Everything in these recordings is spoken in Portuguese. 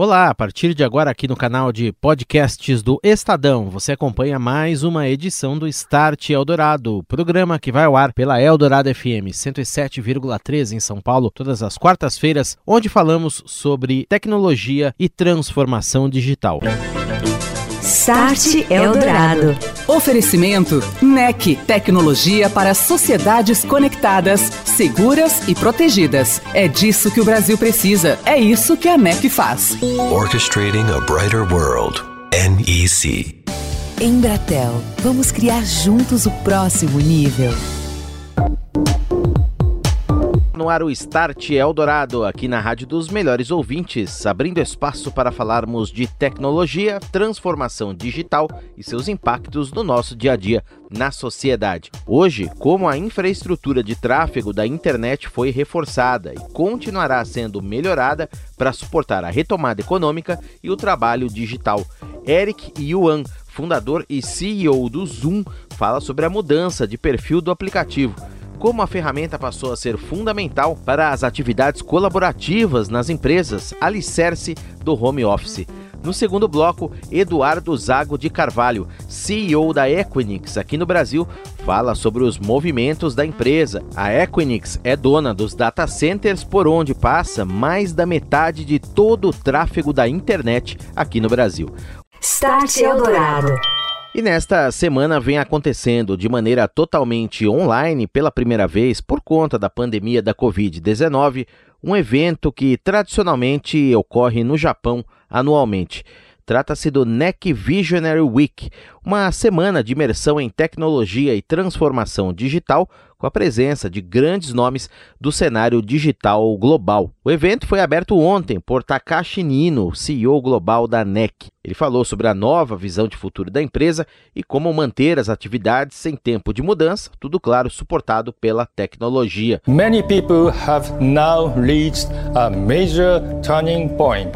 Olá, a partir de agora aqui no canal de podcasts do Estadão, você acompanha mais uma edição do Start Eldorado, programa que vai ao ar pela Eldorado FM 107,3 em São Paulo, todas as quartas-feiras, onde falamos sobre tecnologia e transformação digital. Start Eldorado. Oferecimento NEC, tecnologia para sociedades conectadas, seguras e protegidas. É disso que o Brasil precisa. É isso que a NEC faz. Orchestrating a brighter world. NEC. Embratel, vamos criar juntos o próximo nível. No ar o Start Eldorado, aqui na Rádio dos Melhores Ouvintes, abrindo espaço para falarmos de tecnologia, transformação digital e seus impactos no nosso dia a dia na sociedade. Hoje, como a infraestrutura de tráfego da internet foi reforçada e continuará sendo melhorada para suportar a retomada econômica e o trabalho digital. Eric Yuan, fundador e CEO do Zoom, fala sobre a mudança de perfil do aplicativo como a ferramenta passou a ser fundamental para as atividades colaborativas nas empresas, alicerce do home office. No segundo bloco, Eduardo Zago de Carvalho, CEO da Equinix aqui no Brasil, fala sobre os movimentos da empresa. A Equinix é dona dos data centers por onde passa mais da metade de todo o tráfego da internet aqui no Brasil. Start Eldorado. E nesta semana vem acontecendo de maneira totalmente online pela primeira vez por conta da pandemia da Covid-19, um evento que tradicionalmente ocorre no Japão anualmente. Trata-se do NEC Visionary Week, uma semana de imersão em tecnologia e transformação digital com a presença de grandes nomes do cenário digital global. O evento foi aberto ontem por Takashi Nino, CEO global da NEC. Ele falou sobre a nova visão de futuro da empresa e como manter as atividades sem tempo de mudança, tudo claro suportado pela tecnologia. Many people have now reached a major turning point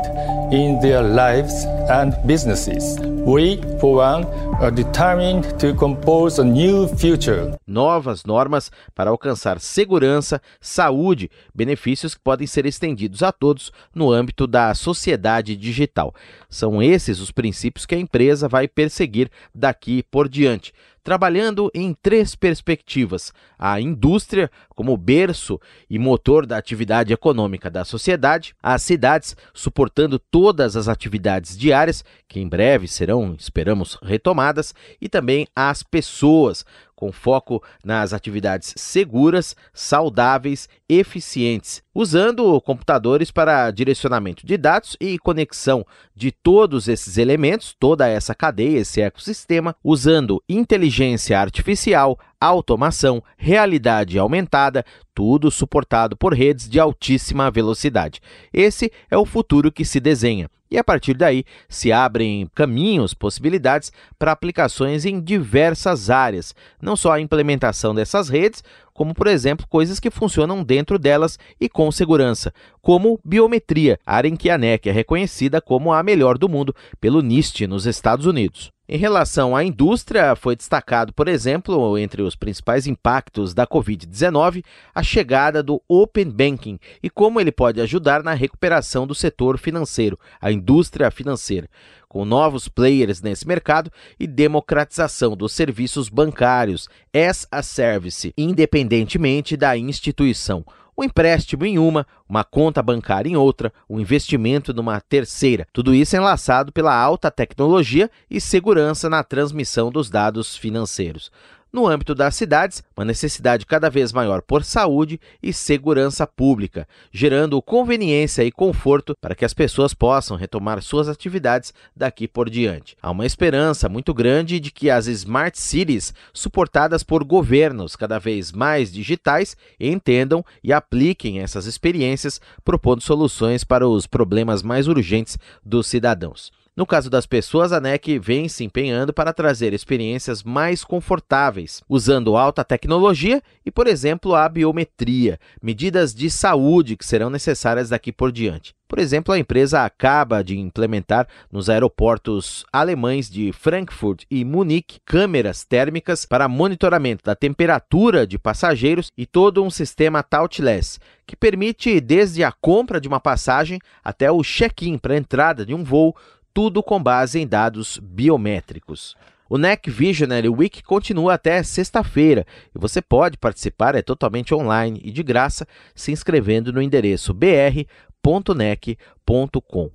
in their lives and businesses. We, for one, are determined to compose a new future. Novas normas para alcançar segurança, saúde, benefícios que podem ser estendidos a todos no âmbito da sociedade digital. São esses os princípios que a empresa vai perseguir daqui por diante trabalhando em três perspectivas: a indústria, como berço e motor da atividade econômica da sociedade, as cidades, suportando todas as atividades diárias, que em breve serão, esperamos, retomadas, e também as pessoas, com foco nas atividades seguras, saudáveis, eficientes, usando computadores para direcionamento de dados e conexão de todos esses elementos, toda essa cadeia, esse ecossistema, usando inteligência artificial, automação, realidade aumentada, tudo suportado por redes de altíssima velocidade. Esse é o futuro que se desenha e a partir daí se abrem caminhos, possibilidades para aplicações em diversas áreas, não só a implementação dessas redes, como por exemplo coisas que funcionam dentro delas e com segurança, como biometria, área em que a NEC é reconhecida como a melhor do mundo pelo NIST nos Estados Unidos. Em relação à indústria, foi destacado, por exemplo, entre os principais impactos da Covid-19, a chegada do Open Banking e como ele pode ajudar na recuperação do setor financeiro, a indústria financeira, com novos players nesse mercado e democratização dos serviços bancários as a service, independentemente da instituição um empréstimo em uma, uma conta bancária em outra, um investimento numa terceira. Tudo isso enlaçado pela alta tecnologia e segurança na transmissão dos dados financeiros no âmbito das cidades, uma necessidade cada vez maior por saúde e segurança pública, gerando conveniência e conforto para que as pessoas possam retomar suas atividades daqui por diante. Há uma esperança muito grande de que as smart cities, suportadas por governos cada vez mais digitais, entendam e apliquem essas experiências, propondo soluções para os problemas mais urgentes dos cidadãos. No caso das pessoas, a NEC vem se empenhando para trazer experiências mais confortáveis, usando alta tecnologia e, por exemplo, a biometria, medidas de saúde que serão necessárias daqui por diante. Por exemplo, a empresa acaba de implementar nos aeroportos alemães de Frankfurt e Munique câmeras térmicas para monitoramento da temperatura de passageiros e todo um sistema touchless que permite desde a compra de uma passagem até o check-in para a entrada de um voo, tudo com base em dados biométricos. O NEC Visionary Week continua até sexta-feira e você pode participar, é totalmente online e de graça, se inscrevendo no endereço br www.nec.com.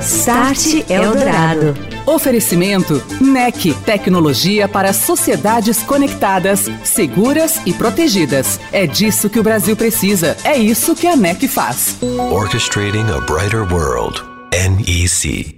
Start Eldorado. Oferecimento NEC, tecnologia para sociedades conectadas, seguras e protegidas. É disso que o Brasil precisa. É isso que a NEC faz. Orchestrating a brighter world. NEC.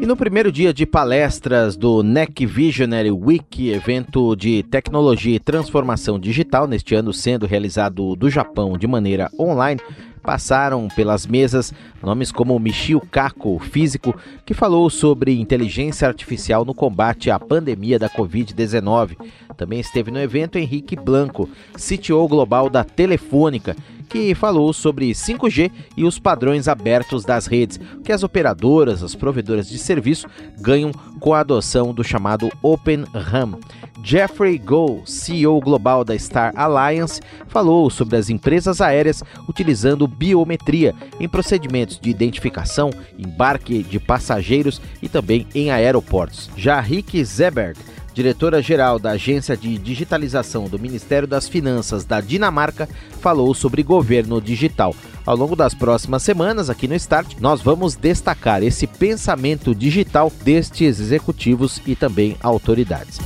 E no primeiro dia de palestras do NEC Visionary Week, evento de tecnologia e transformação digital, neste ano sendo realizado do Japão de maneira online, passaram pelas mesas nomes como Michio Kaku, físico, que falou sobre inteligência artificial no combate à pandemia da Covid-19. Também esteve no evento Henrique Blanco, CTO global da Telefônica, que falou sobre 5G e os padrões abertos das redes, que as operadoras, as provedoras de serviço ganham com a adoção do chamado Open RAN. Jeffrey Goh, CEO global da Star Alliance, falou sobre as empresas aéreas utilizando biometria em procedimentos de identificação, embarque de passageiros e também em aeroportos. Já Rick Zeberg, diretora-geral da Agência de Digitalização do Ministério das Finanças da Dinamarca, falou sobre governo digital. Ao longo das próximas semanas, aqui no Start, nós vamos destacar esse pensamento digital destes executivos e também autoridades.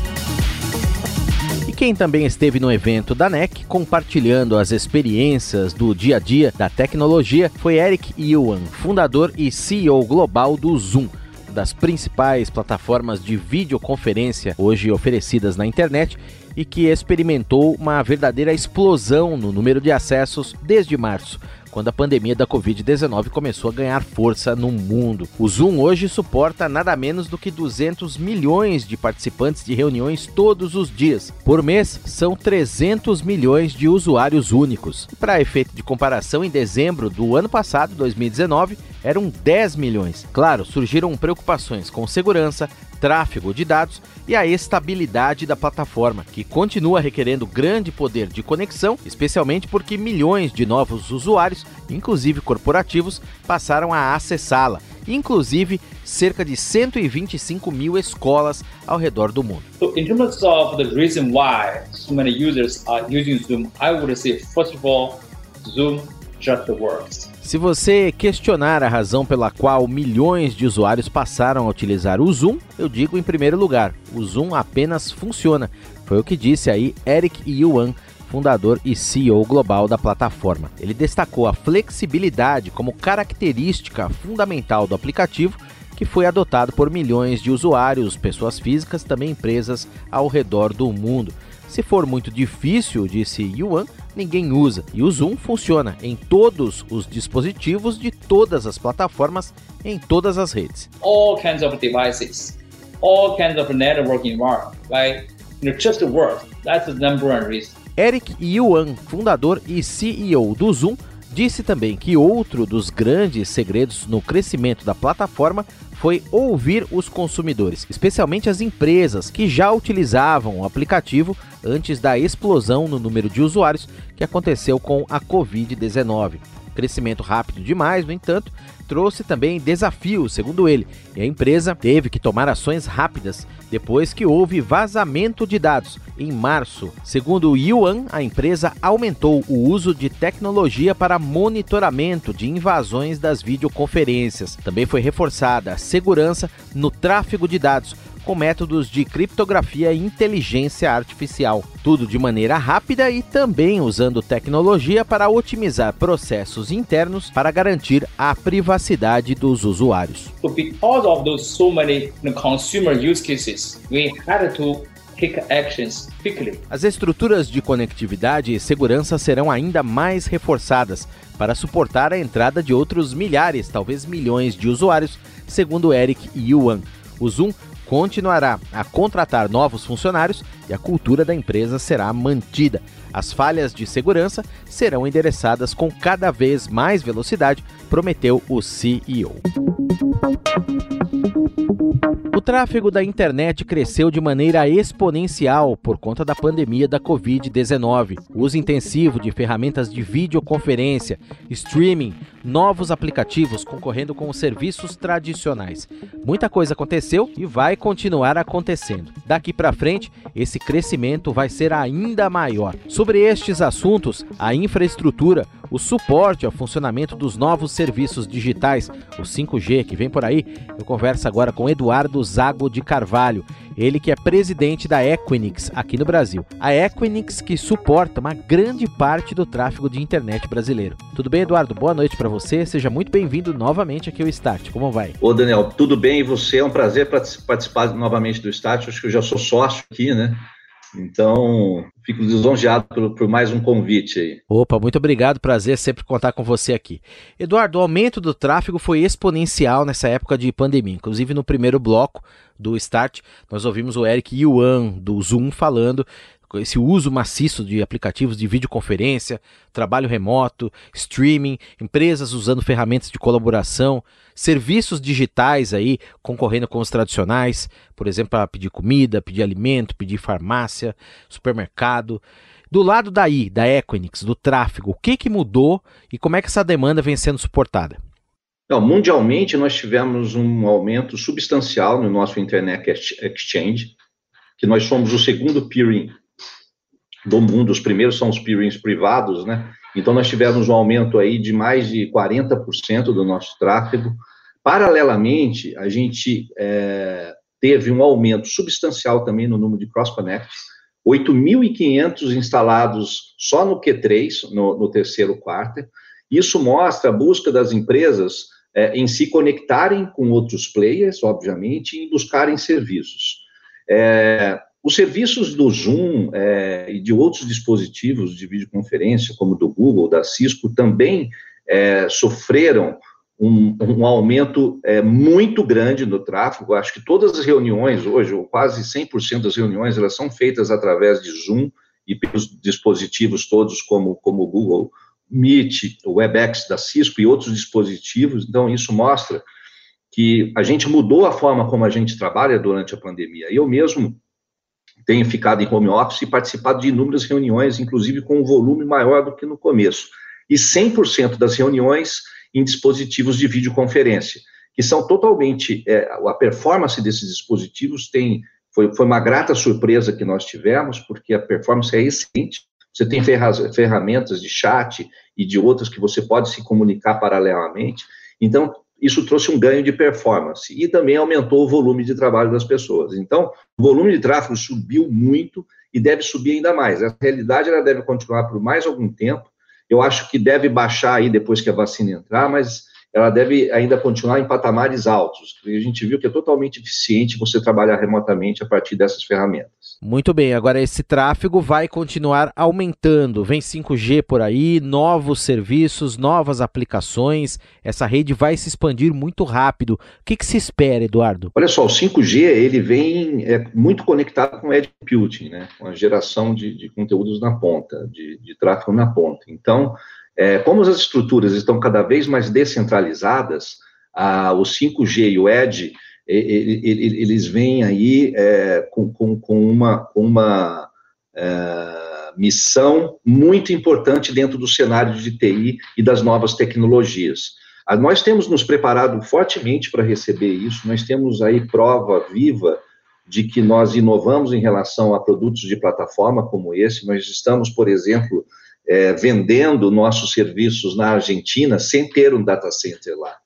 Quem também esteve no evento da NEC, compartilhando as experiências do dia a dia da tecnologia, foi Eric Yuan, fundador e CEO global do Zoom das principais plataformas de videoconferência hoje oferecidas na internet e que experimentou uma verdadeira explosão no número de acessos desde março quando a pandemia da Covid-19 começou a ganhar força no mundo. O Zoom hoje suporta nada menos do que 200 milhões de participantes de reuniões todos os dias. Por mês, são 300 milhões de usuários únicos. Para efeito de comparação, em dezembro do ano passado, 2019, eram 10 milhões. Claro, surgiram preocupações com segurança, tráfego de dados e a estabilidade da plataforma, que continua requerendo grande poder de conexão, especialmente porque milhões de novos usuários, inclusive corporativos, passaram a acessá-la, inclusive cerca de 125 mil escolas ao redor do mundo. So in terms of the reason why so many users are using Zoom, I would say first of all, Zoom just works. Se você questionar a razão pela qual milhões de usuários passaram a utilizar o Zoom, eu digo em primeiro lugar, o Zoom apenas funciona. Foi o que disse aí Eric Yuan, fundador e CEO global da plataforma. Ele destacou a flexibilidade como característica fundamental do aplicativo que foi adotado por milhões de usuários, pessoas físicas, também empresas ao redor do mundo. Se for muito difícil, disse Yuan, ninguém usa. E o Zoom funciona em todos os dispositivos de todas as plataformas, em todas as redes. All kinds of devices, all kinds of environment, right? You know, just work. That's the number one reason. Eric Yuan, fundador e CEO do Zoom, disse também que outro dos grandes segredos no crescimento da plataforma foi ouvir os consumidores, especialmente as empresas que já utilizavam o aplicativo antes da explosão no número de usuários que aconteceu com a Covid-19. Crescimento rápido demais, no entanto, trouxe também desafios, segundo ele, e a empresa teve que tomar ações rápidas depois que houve vazamento de dados. Em março, segundo o Yuan, a empresa aumentou o uso de tecnologia para monitoramento de invasões das videoconferências. Também foi reforçada a segurança no tráfego de dados com métodos de criptografia e inteligência artificial. Tudo de maneira rápida e também usando tecnologia para otimizar processos internos para garantir a privacidade dos usuários. So because of those so many consumer use cases, we had to. As estruturas de conectividade e segurança serão ainda mais reforçadas para suportar a entrada de outros milhares, talvez milhões de usuários, segundo Eric Yuan. O Zoom continuará a contratar novos funcionários e a cultura da empresa será mantida. As falhas de segurança serão endereçadas com cada vez mais velocidade, prometeu o CEO. O tráfego da internet cresceu de maneira exponencial por conta da pandemia da Covid-19. O uso intensivo de ferramentas de videoconferência, streaming, novos aplicativos concorrendo com os serviços tradicionais. Muita coisa aconteceu e vai continuar acontecendo. Daqui para frente, esse crescimento vai ser ainda maior. Sobre estes assuntos, a infraestrutura, o suporte ao funcionamento dos novos serviços digitais, o 5G que vem por aí, eu converso agora com Eduardo Zago de Carvalho, ele que é presidente da Equinix aqui no Brasil. A Equinix que suporta uma grande parte do tráfego de internet brasileiro. Tudo bem, Eduardo? Boa noite para você. Seja muito bem-vindo novamente aqui ao Start. Como vai? Ô, Daniel, tudo bem? E você? É um prazer participar novamente do Start. Acho que eu já sou sócio aqui, né? Então, fico lisonjeado por, por, mais um convite aí. Opa, muito obrigado, prazer sempre contar com você aqui. Eduardo, o aumento do tráfego foi exponencial nessa época de pandemia. Inclusive, no primeiro bloco do Start, nós ouvimos o Eric Yuan, do Zoom, falando esse uso maciço de aplicativos de videoconferência, trabalho remoto, streaming, empresas usando ferramentas de colaboração, serviços digitais aí concorrendo com os tradicionais, por exemplo, para pedir comida, pedir alimento, pedir farmácia, supermercado. Do lado daí, da Equinix, do tráfego, o que, que mudou e como é que essa demanda vem sendo suportada? Não, mundialmente, nós tivemos um aumento substancial no nosso Internet Exchange, que nós somos o segundo peering do mundo, os primeiros são os peerings privados, né? Então, nós tivemos um aumento aí de mais de 40% do nosso tráfego. Paralelamente, a gente é, teve um aumento substancial também no número de cross-connect, 8.500 instalados só no Q3, no, no terceiro quarto. Isso mostra a busca das empresas é, em se conectarem com outros players, obviamente, e buscarem serviços. É, os serviços do Zoom é, e de outros dispositivos de videoconferência, como do Google, da Cisco, também é, sofreram um, um aumento é, muito grande no tráfego. Acho que todas as reuniões hoje, ou quase 100% das reuniões, elas são feitas através de Zoom e pelos dispositivos todos, como, como o Google Meet, o WebEx da Cisco e outros dispositivos. Então, isso mostra que a gente mudou a forma como a gente trabalha durante a pandemia. Eu mesmo tenho ficado em home office e participado de inúmeras reuniões, inclusive com um volume maior do que no começo. E 100% das reuniões em dispositivos de videoconferência, que são totalmente. É, a performance desses dispositivos tem. Foi, foi uma grata surpresa que nós tivemos, porque a performance é excelente. Você tem ferramentas de chat e de outras que você pode se comunicar paralelamente. Então, isso trouxe um ganho de performance e também aumentou o volume de trabalho das pessoas. Então, o volume de tráfego subiu muito e deve subir ainda mais. A realidade ela deve continuar por mais algum tempo. Eu acho que deve baixar aí depois que a vacina entrar, mas ela deve ainda continuar em patamares altos. A gente viu que é totalmente eficiente você trabalhar remotamente a partir dessas ferramentas. Muito bem, agora esse tráfego vai continuar aumentando. Vem 5G por aí, novos serviços, novas aplicações. Essa rede vai se expandir muito rápido. O que, que se espera, Eduardo? Olha só, o 5G ele vem é, muito conectado com o Edge Computing, né? com a geração de, de conteúdos na ponta, de, de tráfego na ponta. Então, é, como as estruturas estão cada vez mais descentralizadas, a, o 5G e o Edge, eles vêm aí é, com, com, com, uma, uma é, missão muito importante dentro do cenário de TI e das novas tecnologias. Ah, nós temos nos preparado fortemente para receber isso, nós temos aí prova viva de que nós inovamos em relação a produtos de plataforma como esse. Nós estamos, por exemplo, é, vendendo nossos serviços na Argentina sem ter um data center lá.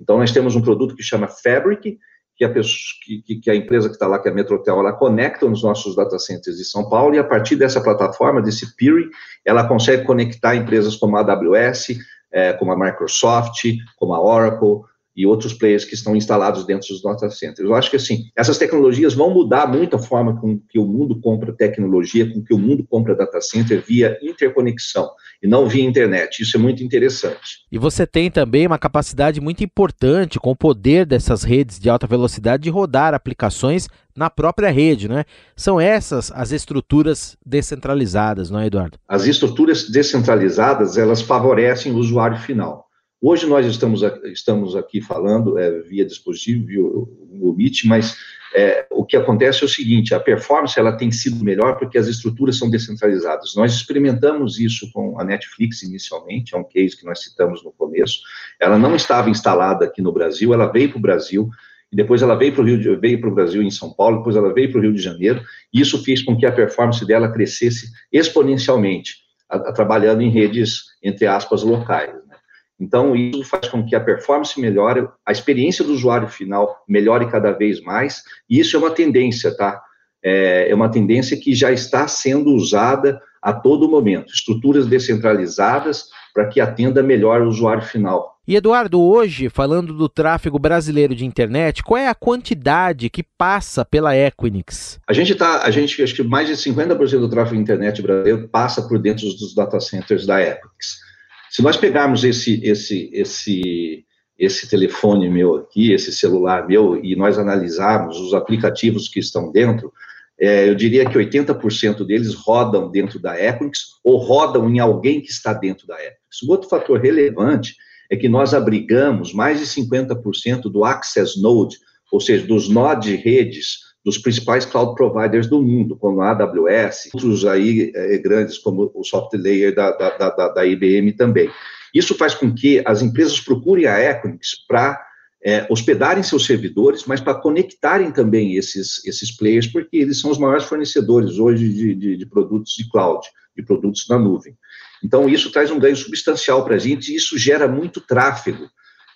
Então, nós temos um produto que chama Fabric, que a, pessoa, que, que a empresa que está lá, que é a Metrotel, ela conecta nos nossos data centers de São Paulo, e a partir dessa plataforma, desse peering, ela consegue conectar empresas como a AWS, é, como a Microsoft, como a Oracle, e outros players que estão instalados dentro dos data centers. Eu acho que, assim, essas tecnologias vão mudar muito a forma com que o mundo compra tecnologia, com que o mundo compra data center via interconexão e não via internet. Isso é muito interessante. E você tem também uma capacidade muito importante com o poder dessas redes de alta velocidade de rodar aplicações na própria rede, né? São essas as estruturas descentralizadas, não é, Eduardo? As estruturas descentralizadas, elas favorecem o usuário final. Hoje nós estamos, estamos aqui falando é, via dispositivo, via o Meet, mas é, o que acontece é o seguinte, a performance ela tem sido melhor porque as estruturas são descentralizadas. Nós experimentamos isso com a Netflix inicialmente, é um case que nós citamos no começo. Ela não estava instalada aqui no Brasil, ela veio para o Brasil, e depois ela veio para o Rio, veio para o Brasil em São Paulo, depois ela veio para o Rio de Janeiro, e isso fez com que a performance dela crescesse exponencialmente, a, a, trabalhando em redes, entre aspas, locais. Então, isso faz com que a performance melhore, a experiência do usuário final melhore cada vez mais, e isso é uma tendência, tá? É, é uma tendência que já está sendo usada a todo momento. Estruturas descentralizadas para que atenda melhor o usuário final. E Eduardo, hoje, falando do tráfego brasileiro de internet, qual é a quantidade que passa pela Equinix? A gente está, a gente, acho que mais de 50% do tráfego de internet brasileiro passa por dentro dos data centers da Equinix. Se nós pegarmos esse, esse, esse, esse telefone meu aqui, esse celular meu, e nós analisarmos os aplicativos que estão dentro, é, eu diria que 80% deles rodam dentro da Equinix ou rodam em alguém que está dentro da Equinix. Um outro fator relevante é que nós abrigamos mais de 50% do Access Node, ou seja, dos nó de redes dos principais cloud providers do mundo, como a AWS, outros aí é, grandes como o software layer da, da, da, da, IBM também. Isso faz com que as empresas procurem a Equinix para é, hospedarem seus servidores, mas para conectarem também esses, esses players, porque eles são os maiores fornecedores hoje de, de, de produtos de cloud, de produtos na nuvem. Então, isso traz um ganho substancial para a gente e isso gera muito tráfego.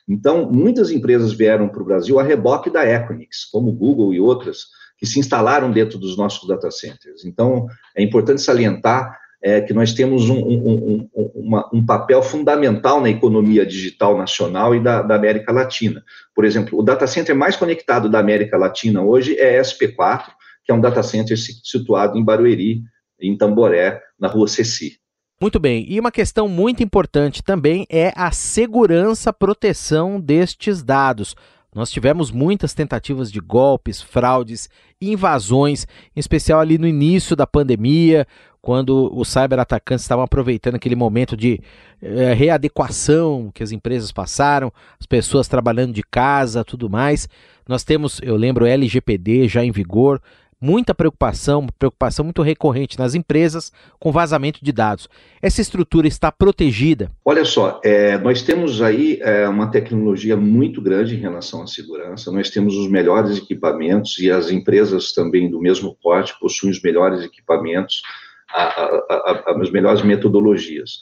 Então, muitas empresas vieram para o Brasil a reboque da Equinix, como Google e outras, que se instalaram dentro dos nossos data centers. Então, é importante salientar é, que nós temos um, um, um, uma, um, papel fundamental na economia digital nacional e da, da, América Latina. Por exemplo, o data center mais conectado da América Latina hoje é SP4, que é um data center situado em Barueri, em Tamboré, na rua Ceci. Muito bem, e uma questão muito importante também é a segurança, proteção destes dados. Nós tivemos muitas tentativas de golpes, fraudes, invasões, em especial ali no início da pandemia, quando os cyberatacantes estavam aproveitando aquele momento de é, readequação que as empresas passaram, as pessoas trabalhando de casa, tudo mais. Nós temos, eu lembro, LGPD já em vigor, muita preocupação, preocupação muito recorrente nas empresas com vazamento de dados. Essa estrutura está protegida? Olha só, é, nós temos aí é, uma tecnologia muito grande em relação à segurança, nós temos os melhores equipamentos e as empresas também do mesmo porte possuem os melhores equipamentos, a, a, a, as melhores metodologias.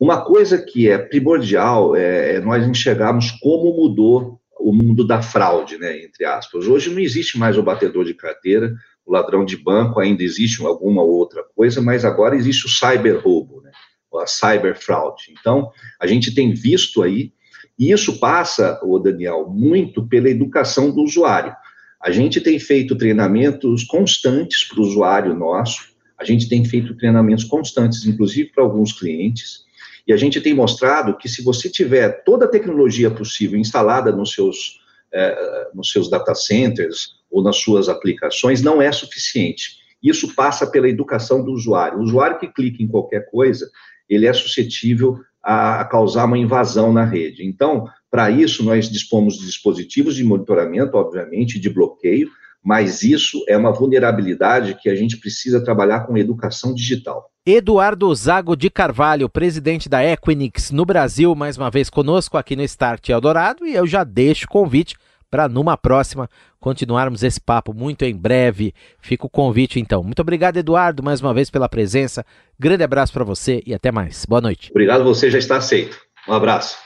Uma coisa que é primordial é, é nós enxergarmos como mudou o mundo da fraude, né, entre aspas. Hoje não existe mais o batedor de carteira, o ladrão de banco, ainda existe alguma outra coisa, mas agora existe o cyber roubo, né? a cyber fraud. Então, a gente tem visto aí, e isso passa, o Daniel, muito pela educação do usuário. A gente tem feito treinamentos constantes para o usuário nosso, a gente tem feito treinamentos constantes, inclusive para alguns clientes, e a gente tem mostrado que se você tiver toda a tecnologia possível instalada nos seus, eh, nos seus data centers, ou nas suas aplicações não é suficiente. Isso passa pela educação do usuário. O usuário que clica em qualquer coisa, ele é suscetível a, causar uma invasão na rede. Então, para isso, nós dispomos de dispositivos de monitoramento, obviamente, de bloqueio, mas isso é uma vulnerabilidade que a gente precisa trabalhar com educação digital. Eduardo Zago de Carvalho, presidente da Equinix no Brasil, mais uma vez conosco aqui no Start Eldorado, e eu já deixo o convite para numa próxima continuarmos esse papo muito em breve. Fica o convite então. Muito obrigado, Eduardo, mais uma vez pela presença. Grande abraço para você e até mais. Boa noite. Obrigado, você já está aceito. Um abraço.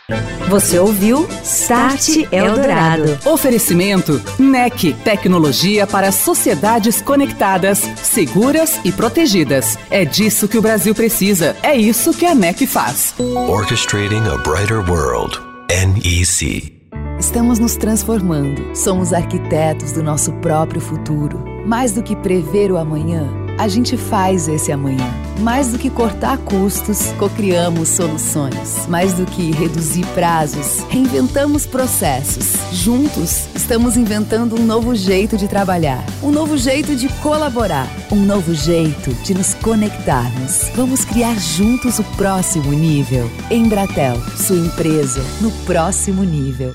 Você ouviu Start Eldorado. Oferecimento NEC, tecnologia para sociedades conectadas, seguras e protegidas. É disso que o Brasil precisa. É isso que a NEC faz. Orchestrating a brighter world. NEC. Estamos nos transformando. Somos arquitetos do nosso próprio futuro. Mais do que prever o amanhã, a gente faz esse amanhã. Mais do que cortar custos, cocriamos soluções. Mais do que reduzir prazos, reinventamos processos. Juntos, estamos inventando um novo jeito de trabalhar, um novo jeito de colaborar, um novo jeito de nos conectarmos. Vamos criar juntos o próximo nível. Embratel, sua empresa no próximo nível.